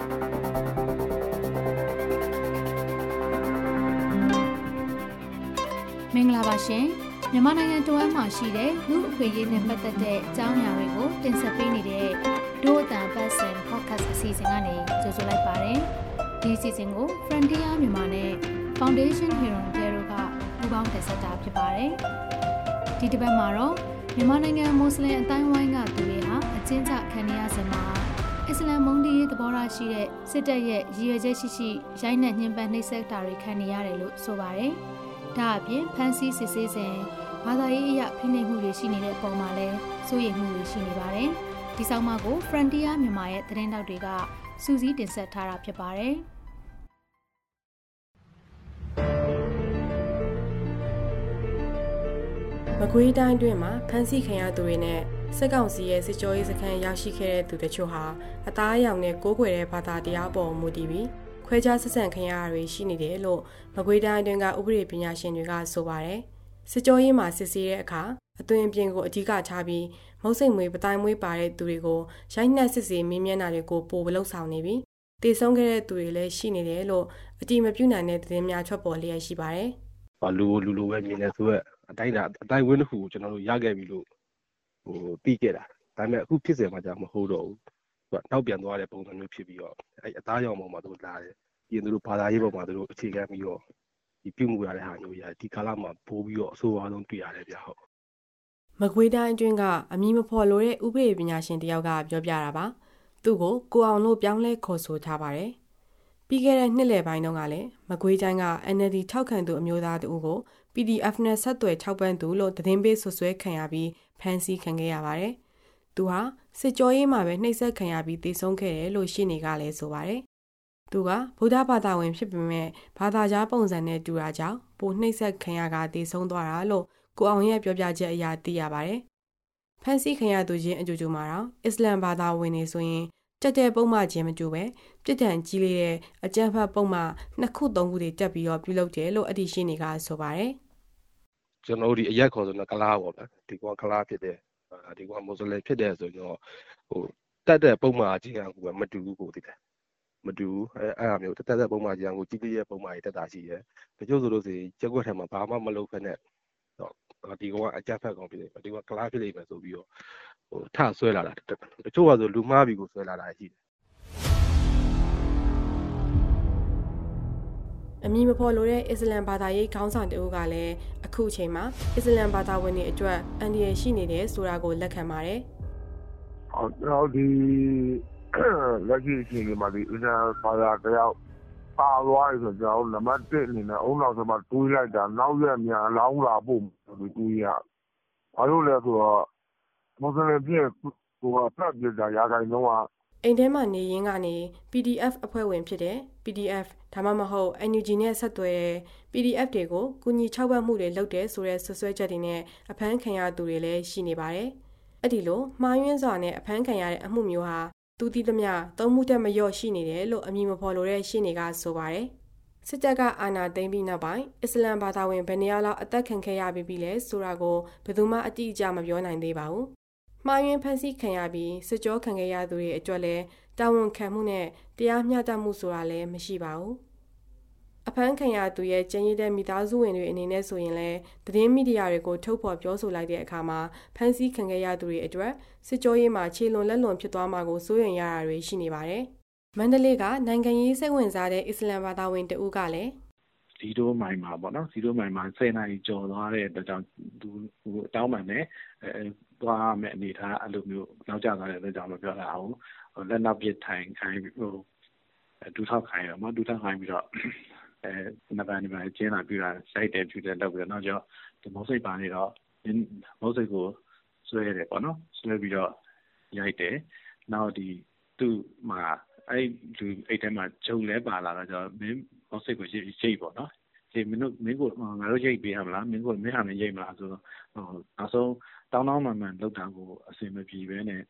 မင်္ဂလာပါရှင်မြန်မာနိုင်ငံတဝမ်းမှာရှိတဲ့လူအခွင့်အရေးနဲ့ပတ်သက်တဲ့အကြောင်းအရာတွေကိုတင်ဆက်ပေးနေတဲ့ဒို့အတန်ပတ်စင် podcast အစီအစဉ်ကနေကြိုဆိုလိုက်ပါတယ်ဒီအစီအစဉ်ကို Frontier မြန်မာနဲ့ Foundation Hero Zero ကပူးပေါင်းတင်ဆက်တာဖြစ်ပါတယ်ဒီတစ်ပတ်မှာတော့မြန်မာနိုင်ငံမွတ်စလင်အတိုင်းဝိုင်းကသူတွေဟာအကျဉ်းချခံနေရစဉ်မှာ အစ္စလမ်မုန်းတီးရေးသဘောထားရှိတဲ့စစ်တပ်ရဲ့ရည်ရွယ်ချက်ရှိရှိရိုက်နှက်ညှဉ်းပန်းနှိပ်စက်တာတွေခံနေရတယ်လို့ဆိုပါတယ်။ဒါအပြင်ဖန်ဆီးစစ်ဆေးစဉ်ဘာသာရေးအရာဖိနှိပ်မှုတွေရှိနေတဲ့ပုံမှာလည်းစိုးရိမ်မှုတွေရှိနေပါတယ်။ဒီဆောင်မကို Frontier မြန်မာရဲ့သတင်းတောက်တွေကစူးစီးတင်ဆက်ထားတာဖြစ်ပါတယ်။မကွေးတိုင်းတွင်မှာဖမ်းဆီးခံရသူတွေနဲ့ စစ်ကောင်စီရဲ့စစ်ကြောရေးစခန်းရောက်ရှိခဲ့တဲ့သူတချို့ဟာအသားအရောင်နဲ့ကိုးကွယ်တဲ့ဘာသာတရားပေါ်မူတည်ပြီးခွဲခြားဆက်ဆံခံရတာတွေရှိနေတယ်လို့မကွေးတိုင်းတွင်ကဥပဒေပညာရှင်တွေကဆိုပါတယ်။စစ်ကြောရေးမှာစစ်ဆေးတဲ့အခါအသွင်အပြင်ကိုအဓိကထားပြီးမုတ်စိတ်မွေးပတိုင်းမွေးပါတဲ့သူတွေကိုရိုက်နှက်စစ်ဆေးမင်းမျက်နှာတွေကိုပိုပလုဆောင်နေပြီးတည်ဆုံးခဲ့တဲ့သူတွေလည်းရှိနေတယ်လို့အတိမပြုနိုင်တဲ့သတင်းများထွက်ပေါ်လျက်ရှိပါတယ်။လူလူလူပဲမြင်နေဆိုရက်အတိုင်းတာအတိုင်းဝင်းတစ်ခုကိုကျွန်တော်တို့ရခဲ့ပြီလို့ ဟိုပြီးခဲ့တာဒါပေမဲ့အခုဖြစ်စဉ်မှာကြာမဟုတ်တော့ဘူးသူကနောက်ပြန်သွားတဲ့ပုံစံမျိုးဖြစ်ပြီးတော့အဲအသားရောင်ပေါ်မှာသူလာတယ်ပြင်သူတို့ဘာသာရေးပေါ်မှာသူတို့အခြေခံပြီးတော့ဒီပြုမှုရတဲ့ဟာမျိုးကြီးဒီကာလမှာပိုးပြီးတော့အဆိုးအဝါဆုံးတွေ့ရတယ်ဗျဟုတ်မကွေးတိုင်းအတွင်းကအမည်မဖော်လို့တဲ့ဥပဒေပညာရှင်တယောက်ကပြောပြတာပါသူ့ကိုကိုအောင်လို့ပြောင်းလဲခေါ်ဆိုထားပါတယ်ပြီးခဲ့တဲ့နှစ်လယ်ပိုင်းတုန်းကလည်းမကွေးတိုင်းက NLD ထောက်ခံသူအမျိုးသားတူကို PDF နဲ့ဆက်သွယ်ထောက်ပံ့သူလို့သတင်းပေးဆွဆွဲခံရပြီးဖမ်းဆီးခံခဲ့ရပါတယ်။သူဟာစစ်ကြောရေးမှာပဲနှိပ်စက်ခံရပြီးတေဆုံးခဲ့တယ်လို့ရှင်းနေကလည်းဆိုပါတယ်။သူကဗုဒ္ဓဘာသာဝင်ဖြစ်ပေမဲ့ဘာသာကြားပုံစံနဲ့တူတာကြောင့်ပိုနှိပ်စက်ခံရကတေဆုံးသွားတာလို့ကိုအောင်ရဲ့ပြောပြချက်အရသိရပါတယ်။ဖန်စီခံရသူချင်းအကြိုကြိုမှာတော့အစ္စလမ်ဘာသာဝင်နေဆိုရင် တက်တဲ့ပုံမှချင်းမတူပဲပြစ်ဒဏ်ကြီးလေးတဲ့အကြမ်းဖက်ပုံမှနှစ်ခုသုံးခုတွေတက်ပြီးတော့ပြုလုပ်တယ်လို့အတိရှိနေကဆိုပါတယ်ကျွန်တော်တို့ဒီအရက်ခေါ်ဆိုတော့ကလားပေါ့ဗျာဒီကောင်ကလားဖြစ်တယ်ဒီကောင်မွတ်စလင်ဖြစ်တယ်ဆိုတော့ဟိုတက်တဲ့ပုံမှချင်းကကိုမတူဘူးကိုသိတယ်မတူဘူးအဲအဲ့အမျိုးတက်တဲ့ပုံမှချင်းကိုကြီးလေးရဲ့ပုံမှကြီးတက်တာရှိတယ်တချို့ဆိုလို့ဆိုရင်ချက်ွက်ထဲမှာဘာမှမလုပ်ဖက်နဲ့တော့ ဒီကောင်ကအကြက်ဖက်ကောင်ဖြစ်တယ်ဒီကောင်ကလားဖြစ်နေမယ်ဆိုပြီးတော့ဟိုထဆွဲလာတာတချို့ကဆိုလူမှားပြီကိုဆွဲလာတာရှိတယ်အမည်မဖော်လိုတဲ့အစ္စလမ်ဘာသာရေးခေါင်းဆောင်တအုပ်ကလည်းအခုအချိန်မှာအစ္စလမ်ဘာသာဝင်တွေအတွက်အန္တရာယ်ရှိနေတယ်ဆိုတာကိုလက်ခံပါတယ်။ဟုတ်တော့ဒီလက်ရှိအချိန်မှာဒီအစ္စလမ်ဘာသာတယောက် ပါသွားပြီဆိုတော့နံပါတ်1အနေနဲ့အုံနောက်ဆုံးမှတွေးလိုက်တာနောက်ရက်များအလောင်းလာဖို့တွေးရ။ဘာလို့လဲဆိုတော့မွတ်စလင်ပြည်ဟိုကဖတ်ပြတာရာခိုင်နှုန်းကအိမ်ထဲမှာနေရင်းကနေ PDF အဖွဲ့ဝင်ဖြစ်တဲ့ PDF ဒါမှမဟုတ် NUG နဲ့ဆက်သွယ်တဲ့ PDF တွေကိုကုညီ၆ဘတ်မှုတွေလုပ်တယ်ဆိုတဲ့ဆွဆွဲချက်တွေနဲ့အဖမ်းခံရသူတွေလည်းရှိနေပါတယ်။အဲ့ဒီလိုမှားယွင်းစွာနဲ့အဖမ်းခံရတဲ့အမှုမျိုးဟာ သူတည်သမျှသုံးမှုတက်မလျော့ရှိနေတယ်လို့အမည်မဖော်လိုတဲ့ရှင်းတွေကဆိုပါတယ်။စစ်တပ်ကအာဏာသိမ်းပြီးနောက်ပိုင်းအစ္စလမ်ဘာသာဝင်ဘယ်နေရာလောက်အသက်ခံခဲ့ရပြီးပြီလဲဆိုတာကိုဘယ်သူမှအတိအကျမပြောနိုင်သေးပါဘူး။မှားယွင်းဖန်ဆီးခံရပြီးစစ်ကြောခံခဲ့ရသူတွေအတွက်လည်းတာဝန်ခံမှုနဲ့တရားမျှတမှုဆိုတာလည်းမရှိပါဘူး။ အဖမ်းခံရသူရဲ့ကျန်းရည်တဲ့မိသားစုဝင်တွေအနေနဲ့ဆိုရင်လည်းသတင်းမီဒီယာတွေကိုထုတ်ဖော်ပြောဆိုလိုက်တဲ့အခါမှာဖမ်းဆီးခံခဲ့ရသူတွေအတွက်စစ်ကြောရေးမှာခြေလွန်လက်လွန်ဖြစ်သွားမှာကိုစိုးရိမ်ရတာတွေရှိနေပါတယ်။မန္တလေးကနိုင်ငံရေးစိတ်ဝင်စားတဲ့အစ္စလမ်ဘာသာဝင်တဦးကလည်းဇီရိုမိုင်မှာပေါ့နော်ဇီရိုမိုင်မှာ10နာရီကျော်သွားတဲ့အတွက်ကြောင့်သူဟိုတောင်းပန်တယ်အဲသွားမယ်အနေထားအဲ့လိုမျိုးနောက်ကျသွားတဲ့အတွက်ကြောင့်လို့ပြောတာအောင်လက်နောက်ပစ်ထိုင်ခိုင်းဟိုဒူထောက်ခိုင်းတော့မဒူထောက်ခိုင်းပြီးတော့ အဲနှစ်ပန်းဒီမှာကျင်းလာပြတာစိုက်တယ်ပြတယ်လောက်ပြီးတော့နောက်ကျဒီမောစိတ်ပါနေတော့မောစိတ်ကိုဆွဲတယ်ပေါ့နော်ဆွဲပြီးတော့ရိုက်တယ်နောက်ဒီသူ့မှာအဲ့လူအဲ့တဲမှာဂျုံလဲပါလာတော့ကျတော့မင်းမောစိတ်ကိုရိတ်ရိတ်ပေါ့နော်ဒီမင်းတို့မင်းကိုငါတို့ရိတ်ပေးရမလားမင်းကိုမင်းဟာမရိတ်မလားဆိုတော့ဟိုနောက်ဆုံးတောင်းတောင်းမှန်မှန်လောက်တာကိုအစင်မပြေပဲနဲ့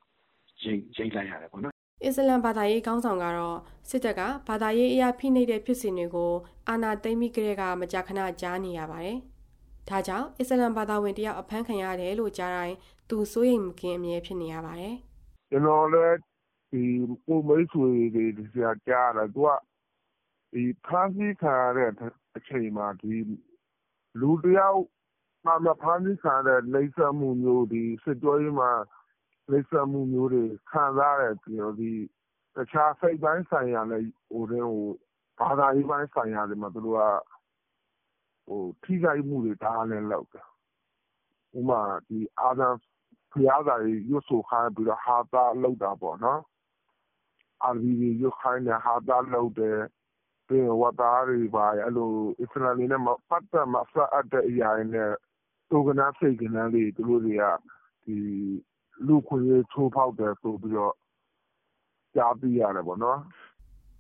ရိတ်ရိတ်လိုက်ရတယ်ပေါ့နော် အစ္စလမ်ဘာသာရေးကောင်းဆောင်ကတော့စစ်တပ်ကဘာသာရေးအရာဖိနှိပ်တဲ့ဖြစ်စဉ်တွေကိုအာဏာသိမ်းပြီးကတည်းကမကြာခဏကြားနေရပါတယ်။ဒါကြောင့်အစ္စလမ်ဘာသာဝင်တယောက်အဖမ်းခံရတယ်လို့ကြားတိုင်းသူစိုးရိမ်မကင်းအမြဲဖြစ်နေရပါတယ်။ကျွန်တော်လည်းဒီကိုမိတ်ဆွေတွေဒီစရာကြားတယ်သူကဒီဖမ်းဆီးခံရတဲ့အချိန်မှာဒီလူတယောက်မှမဖမ်းဆီးခံရတဲ့လိမ့်ဆက်မှုမျိုးဒီစစ်ကြောရေးမှာ လိမ့်ဆက်မှုမျိုးတွေခံစားရတဲ့ပြီးတော့ဒီတခြားစိတ်ပိုင်းဆိုင်ရာလည်းဟိုတဲ့ဟိုဘာသာရေးပိုင်းဆိုင်ရာတွေမှာသူတို့ကဟိုထိခိုက်မှုတွေဒါလည်းလောက်တယ်ဥမာဒီအာဇာဖျားစာရေးရွတ်ဆိုခိုင်းပြီးတော့ဟာတာလောက်တာပေါ့နော်အာဘီတွေရွတ်ခိုင်းတယ်ဟာတာလောက်တယ်ပြီးဝတ်သားတွေပါအဲ့လိုအစ္စလာမ်နဲ့ပတ်သက်မှာစအပ်တဲ့အရာတွေနဲ့တူကနာစိတ်ကနာလေးသူတို့တွေကဒီ လူခွင့်ရေးချိုးဖောက်တယ်ဆိုပြီးတော့ကြားသိရတယ်ပေါ့နော်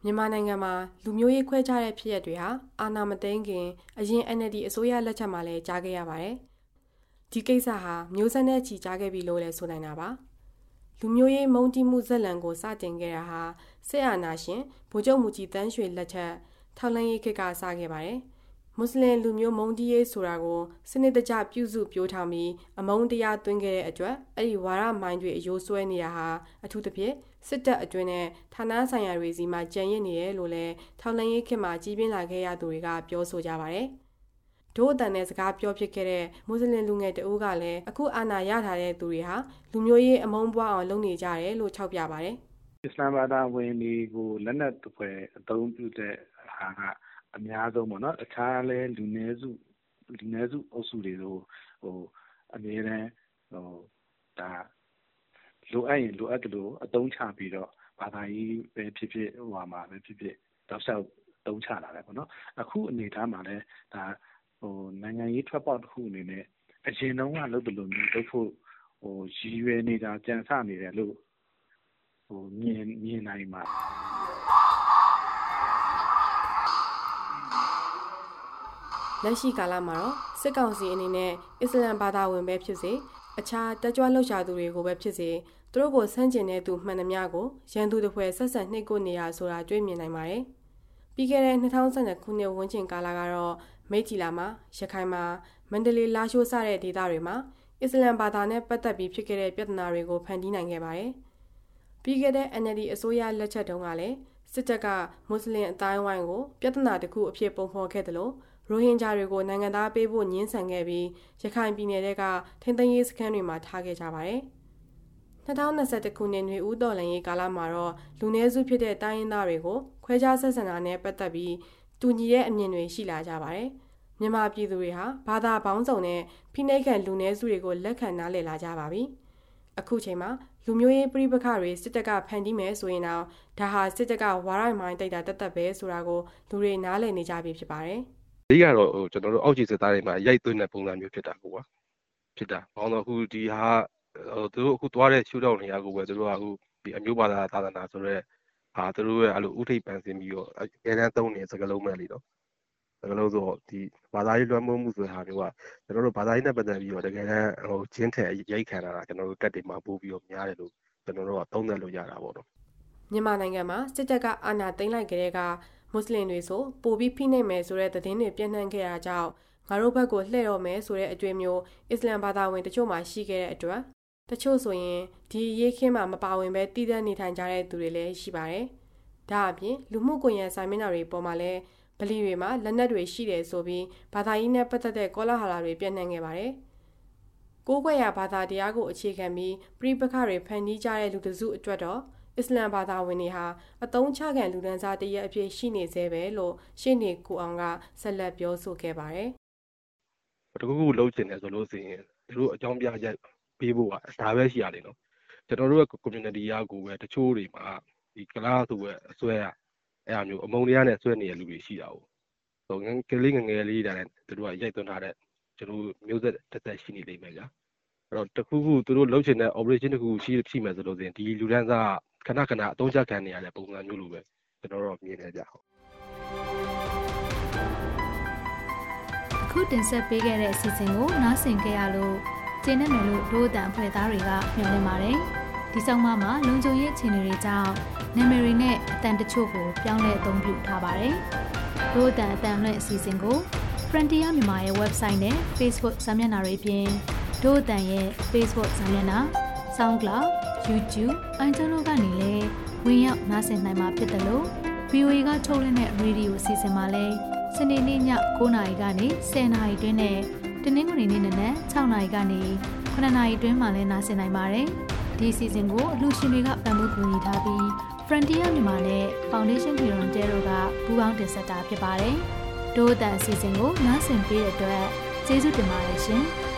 မြန်မာနိုင်ငံမှာလူမျိုးရေးခွဲခြားတဲ့ဖြစ်ရပ်တွေဟာအာဏာမသိမ်းခင်အရင် NLD အစိုးရလက်ချက်မှာလည်းကြားခဲ့ရပါတယ်။ဒီကိစ္စဟာမျိုးဆက်နဲ့ချီကြားခဲ့ပြီလို့လည်းဆိုနိုင်တာပါ။လူမျိုးရေးမုံတိမှုဇက်လံကိုစတင်ခဲ့တာဟာစစ်အာဏာရှင်ဗိုလ်ချုပ်မူကြီးတန်းရွှေလက်ချက်ထောက်လှမ်းရေးခေတ်ကစခဲ့ပါတယ်။ မွတ်စလင်လူမျိုးမုံတီးရေးဆိုတာကိုစနစ်တကျပြုစုပြောထားပြီးအမုန်းတရားသွင်းခဲ့တဲ့အတွက်အဲ့ဒီဝါရမိုင်းတွေအယိုးဆွဲနေတာဟာအထူးသဖြင့်စစ်တပ်အတွင်းနဲ့ဌာနဆိုင်ရာတွေစီမှာကြံရစ်နေတယ်လို့လည်းထောင်လှမ်းရေးခေတ်မှာကြီးပြင်းလာခဲ့ရသူတွေကပြောဆိုကြပါတယ်။ဒို့အတန်နဲ့စကားပြောဖြစ်ခဲ့တဲ့မွတ်စလင်လူငယ်တအုပ်ကလည်းအခုအာဏာရထားတဲ့သူတွေဟာလူမျိုးရေးအမုန်းပွားအောင်လုပ်နေကြတယ်လို့ထောက်ပြပါတယ်။အစ္စလာမ်ဘာသာဝင်တွေကိုလက်နက်တစ်ဖွဲအသုံးပြုတဲ့ဟာက အများဆုံးပေါ့နော်အခြားလဲလူနည်းစုလူနည်းစုအုပ်စုတွေလိုဟိုအမြဲတမ်းဟိုဒါလိုအပ်ရင်လိုအပ်တယ်လို့အသုံးချပြီးတော့ဘာသာရေးပဲဖြစ်ဖြစ်ဟိုဟာမှာပဲဖြစ်ဖြစ်တောက်လျှောက်သုံးချလာတယ်ပေါ့နော်အခုအနေအထားမှာလည်းဒါဟိုနိုင်ငံရေးထွက်ပေါက်တစ်ခုအနေနဲ့အရင်တုန်းကလုပ်တယ်လို့မျိုးလုပ်ဖို့ဟိုရည်ရွယ်နေတာကြံစနေတယ်လို့ဟိုမြင်မြင်နိုင်မှာ လက်ရှိကာလမှာတော့စစ်ကောင်စီအနေနဲ့အစ္စလမ်ဘာသာဝင်ပဲဖြစ်စေအခြားတကြွလှုပ်ရှားသူတွေကိုပဲဖြစ်စေသူတို့ကိုဆန့်ကျင်တဲ့သူမှန်သမျှကိုရန်သူတစ်ဖွဲ့ဆက်ဆက်နှိပ်ကွနေရဆိုတာတွေ့မြင်နိုင်ပါတယ်။ပြီးခဲ့တဲ့2012ခုနှစ်ဝန်းကျင်ကာလကတော့မိတ်တီလာမှာရခိုင်မှာမန္တလေးလာရှိုးစတဲ့ဒေသတွေမှာအစ္စလမ်ဘာသာနဲ့ပတ်သက်ပြီးဖြစ်ခဲ့တဲ့ပြဿနာတွေကိုဖန်တီးနိုင်ခဲ့ပါတယ်။ပြီးခဲ့တဲ့ NLD အစိုးရလက်ချက်တုန်းကလည်းစစ်တပ်ကမွတ်စလင်အတိုင်းဝိုင်းကိုပြဿနာတစ်ခုအဖြစ်ပုံဖော်ခဲ့တယ်လို့ ရိုဟင်ဂျာတွေကိုနိုင်ငံသားပေးဖို့ညှင်းဆန်ခဲ့ပြီးရခိုင်ပြည်နယ်ကထိန်းသိမ်းရေးစခန်းတွေမှာထားခဲ့ကြပါတယ်။2021ခုနှစ်နှွေဦးတော်လှန်ရေးကာလမှာတော့လူနည်းစုဖြစ်တဲ့တိုင်းရင်းသားတွေကိုခွဲခြားဆက်ဆံတာနဲ့ပတ်သက်ပြီးတူညီတဲ့အမြင်တွေရှိလာကြပါတယ်။မြန်မာပြည်သူတွေဟာဘာသာပေါင်းစုံနဲ့ဖိနှိပ်ခံလူနည်းစုတွေကိုလက်ခံနားလည်လာကြပါပြီ။အခုချိန်မှာလူမျိုးရေးပြိပခတွေစစ်တပ်ကဖန်တီးမယ်ဆိုရင်တော့ဒါဟာစစ်တပ်ကဝါရိုက်မိုင်းတိုက်တာတက်တက်ပဲဆိုတာကိုလူတွေနားလည်နေကြပြီဖြစ်ပါတယ်။ အဓိကတော့ဟိုကျွန်တော်တို့အောက်ခြေစစ်သားတွေမှာရိုက်သွင်းတဲ့ပုံစံမျိုးဖြစ်တာကိုကွာဖြစ်တာဘာလို့အခုဒီဟာဟိုသူတို့အခုသွားတဲ့ရှူတော့နေရကိုပဲသူတို့ကအခုဒီအမျိုးဘာသာသာသနာဆိုတော့ဟာသူတို့ရဲ့အဲ့လိုဥထိပ်ပန်ဆင်ပြီးတော့အကျန်းသုံးနေစကလုံးမဲ့လीတော့စကလုံးဆိုဒီဘာသာရေးလွှမ်းမိုးမှုဆိုတဲ့ဟာမျိုးကကျွန်တော်တို့ဘာသာရေးနဲ့ပတ်သက်ပြီးတော့တကယ်တမ်းဟိုချင်းထဲရိုက်ခံတာကျွန်တော်တို့တက်တွေမှာပို့ပြီးတော့များတယ်လို့ကျွန်တော်တို့ကသုံးသပ်လို့ရတာပေါ့နော်မြန်မာနိုင်ငံမှာစစ်တပ်ကအာဏာသိမ်းလိုက်ကြတဲ့က မွတ်စလင်တွေဆိုပိုပြီးဖိနှိပ်မယ်ဆိုတဲ့သတင်းတွေပြန့်နှံ့ခဲ့တာကြောင့်ငါတို့ဘက်ကိုလှည့်တော့မယ်ဆိုတဲ့အတွေ့မျိုးအစ္စလမ်ဘာသာဝင်တချို့မှရှိခဲ့တဲ့အတွက်တချို့ဆိုရင်ဒီရေးခင်းမှာမပါဝင်ပဲတည်တဲ့နေထိုင်ကြတဲ့သူတွေလည်းရှိပါတယ်။ဒါအပြင်လူမှုကွန်ရက်စာမျက်နှာတွေပေါ်မှာလည်းဗလီတွေမှာလက်နက်တွေရှိတယ်ဆိုပြီးဘာသာရေးနဲ့ပတ်သက်တဲ့ကောလာဟလာတွေပြန့်နှံ့ခဲ့ပါတယ်။ကိုးကွယ်ရာဘာသာတရားကိုအခြေခံပြီးပြိပခတွေဖန်တီးကြတဲ့လူတစုအတွက်တော့ အစ္စလမ်ဘာသာဝင်တွေဟာအတုံးချခံလူဒန်းစားတရက်အဖြစ်ရှိနေသေးပဲလို့ရှင်းနေကိုအောင်ကဆက်လက်ပြောဆိုခဲ့ပါတယ်။တခုခုလုံးချင်တယ်ဆိုလို့ရှိရင်သူတို့အကြောင်းပြချက်ပေးဖို့ကဒါပဲရှိရတယ်နော်။ကျွန်တော်တို့ရဲ့ community ရကိုပဲတချို့တွေမှာဒီကလားဆိုပဲအစွဲရအဲ့အမျိုးအမုံတရားနဲ့ဆွဲနေတဲ့လူတွေရှိတာ哦။ဟိုကလေးငငယ်လေးတိုင်းသူတို့ကရိုက်သွင်းထားတဲ့ကျွန်တော်မျိုးဆက်တစ်သက်ရှိနေလိမ့်မယ်ကြာ။အဲ့တော့တခုခုသူတို့လုပ်ချင်တဲ့ operation တခုရှိရှိမယ်ဆိုလို့ရှိရင်ဒီလူဒန်းစား ခဏခဏအသုံးချခံနေရတဲ့ပုံစံမျိုးလိုပဲကျွန်တော်တို့မြင်နေကြဟုတ်ခုတင်ဆက်ပေးခဲ့တဲ့အစီအစဉ်ကိုနားဆင်ကြရလို့ကျင်းနေမယ်လို့ဒို့အတန်ဖွဲ့သားတွေကမျှော်လင့်ပါတယ်ဒီဆောင်မမှာလုံခြုံရေးအခြေအနေတွေကြောင့်နာမည်တွေနဲ့အတန်တချို့ကိုပြောင်းလဲအသုံးပြုထားပါတယ်ဒို့အတန်အတန်လွှင့်အစီအစဉ်ကို Frontier မြန်မာရဲ့ website နဲ့ Facebook စာမျက်နှာတွေပြင်ဒို့အတန်ရဲ့ Facebook စာမျက်နှာ SoundCloud YouTube, iTunes တို့ကနေလည်းဝင်ရောက်နားဆင်နိုင်မှာဖြစ်တယ်လို့ VOA ကထုတ်လွှင့်တဲ့ရေဒီယိုအစီအစဉ်မှာလည်းစနေနေ့ည9:00နာရီကနေ10:00နာရီတွင်းနဲ့တနင်္ဂနွေနေ့နနက်6:00နာရီကနေ9:00နာရီတွင်းမှာလည်းနားဆင်နိုင်ပါတယ်။ဒီအစီအစဉ်ကိုအလှူရှင်တွေကပံ့ပိုးကူညီထားပြီး Frontier မြန်မာနဲ့ Foundation Toronto တို့ကပူးပေါင်းတင်ဆက်တာဖြစ်ပါတယ်။ဒို့အတန်အစီအစဉ်ကိုနားဆင်ပေးတဲ့အတွက်ကျေးဇူးတင်ပါတယ်ရှင်။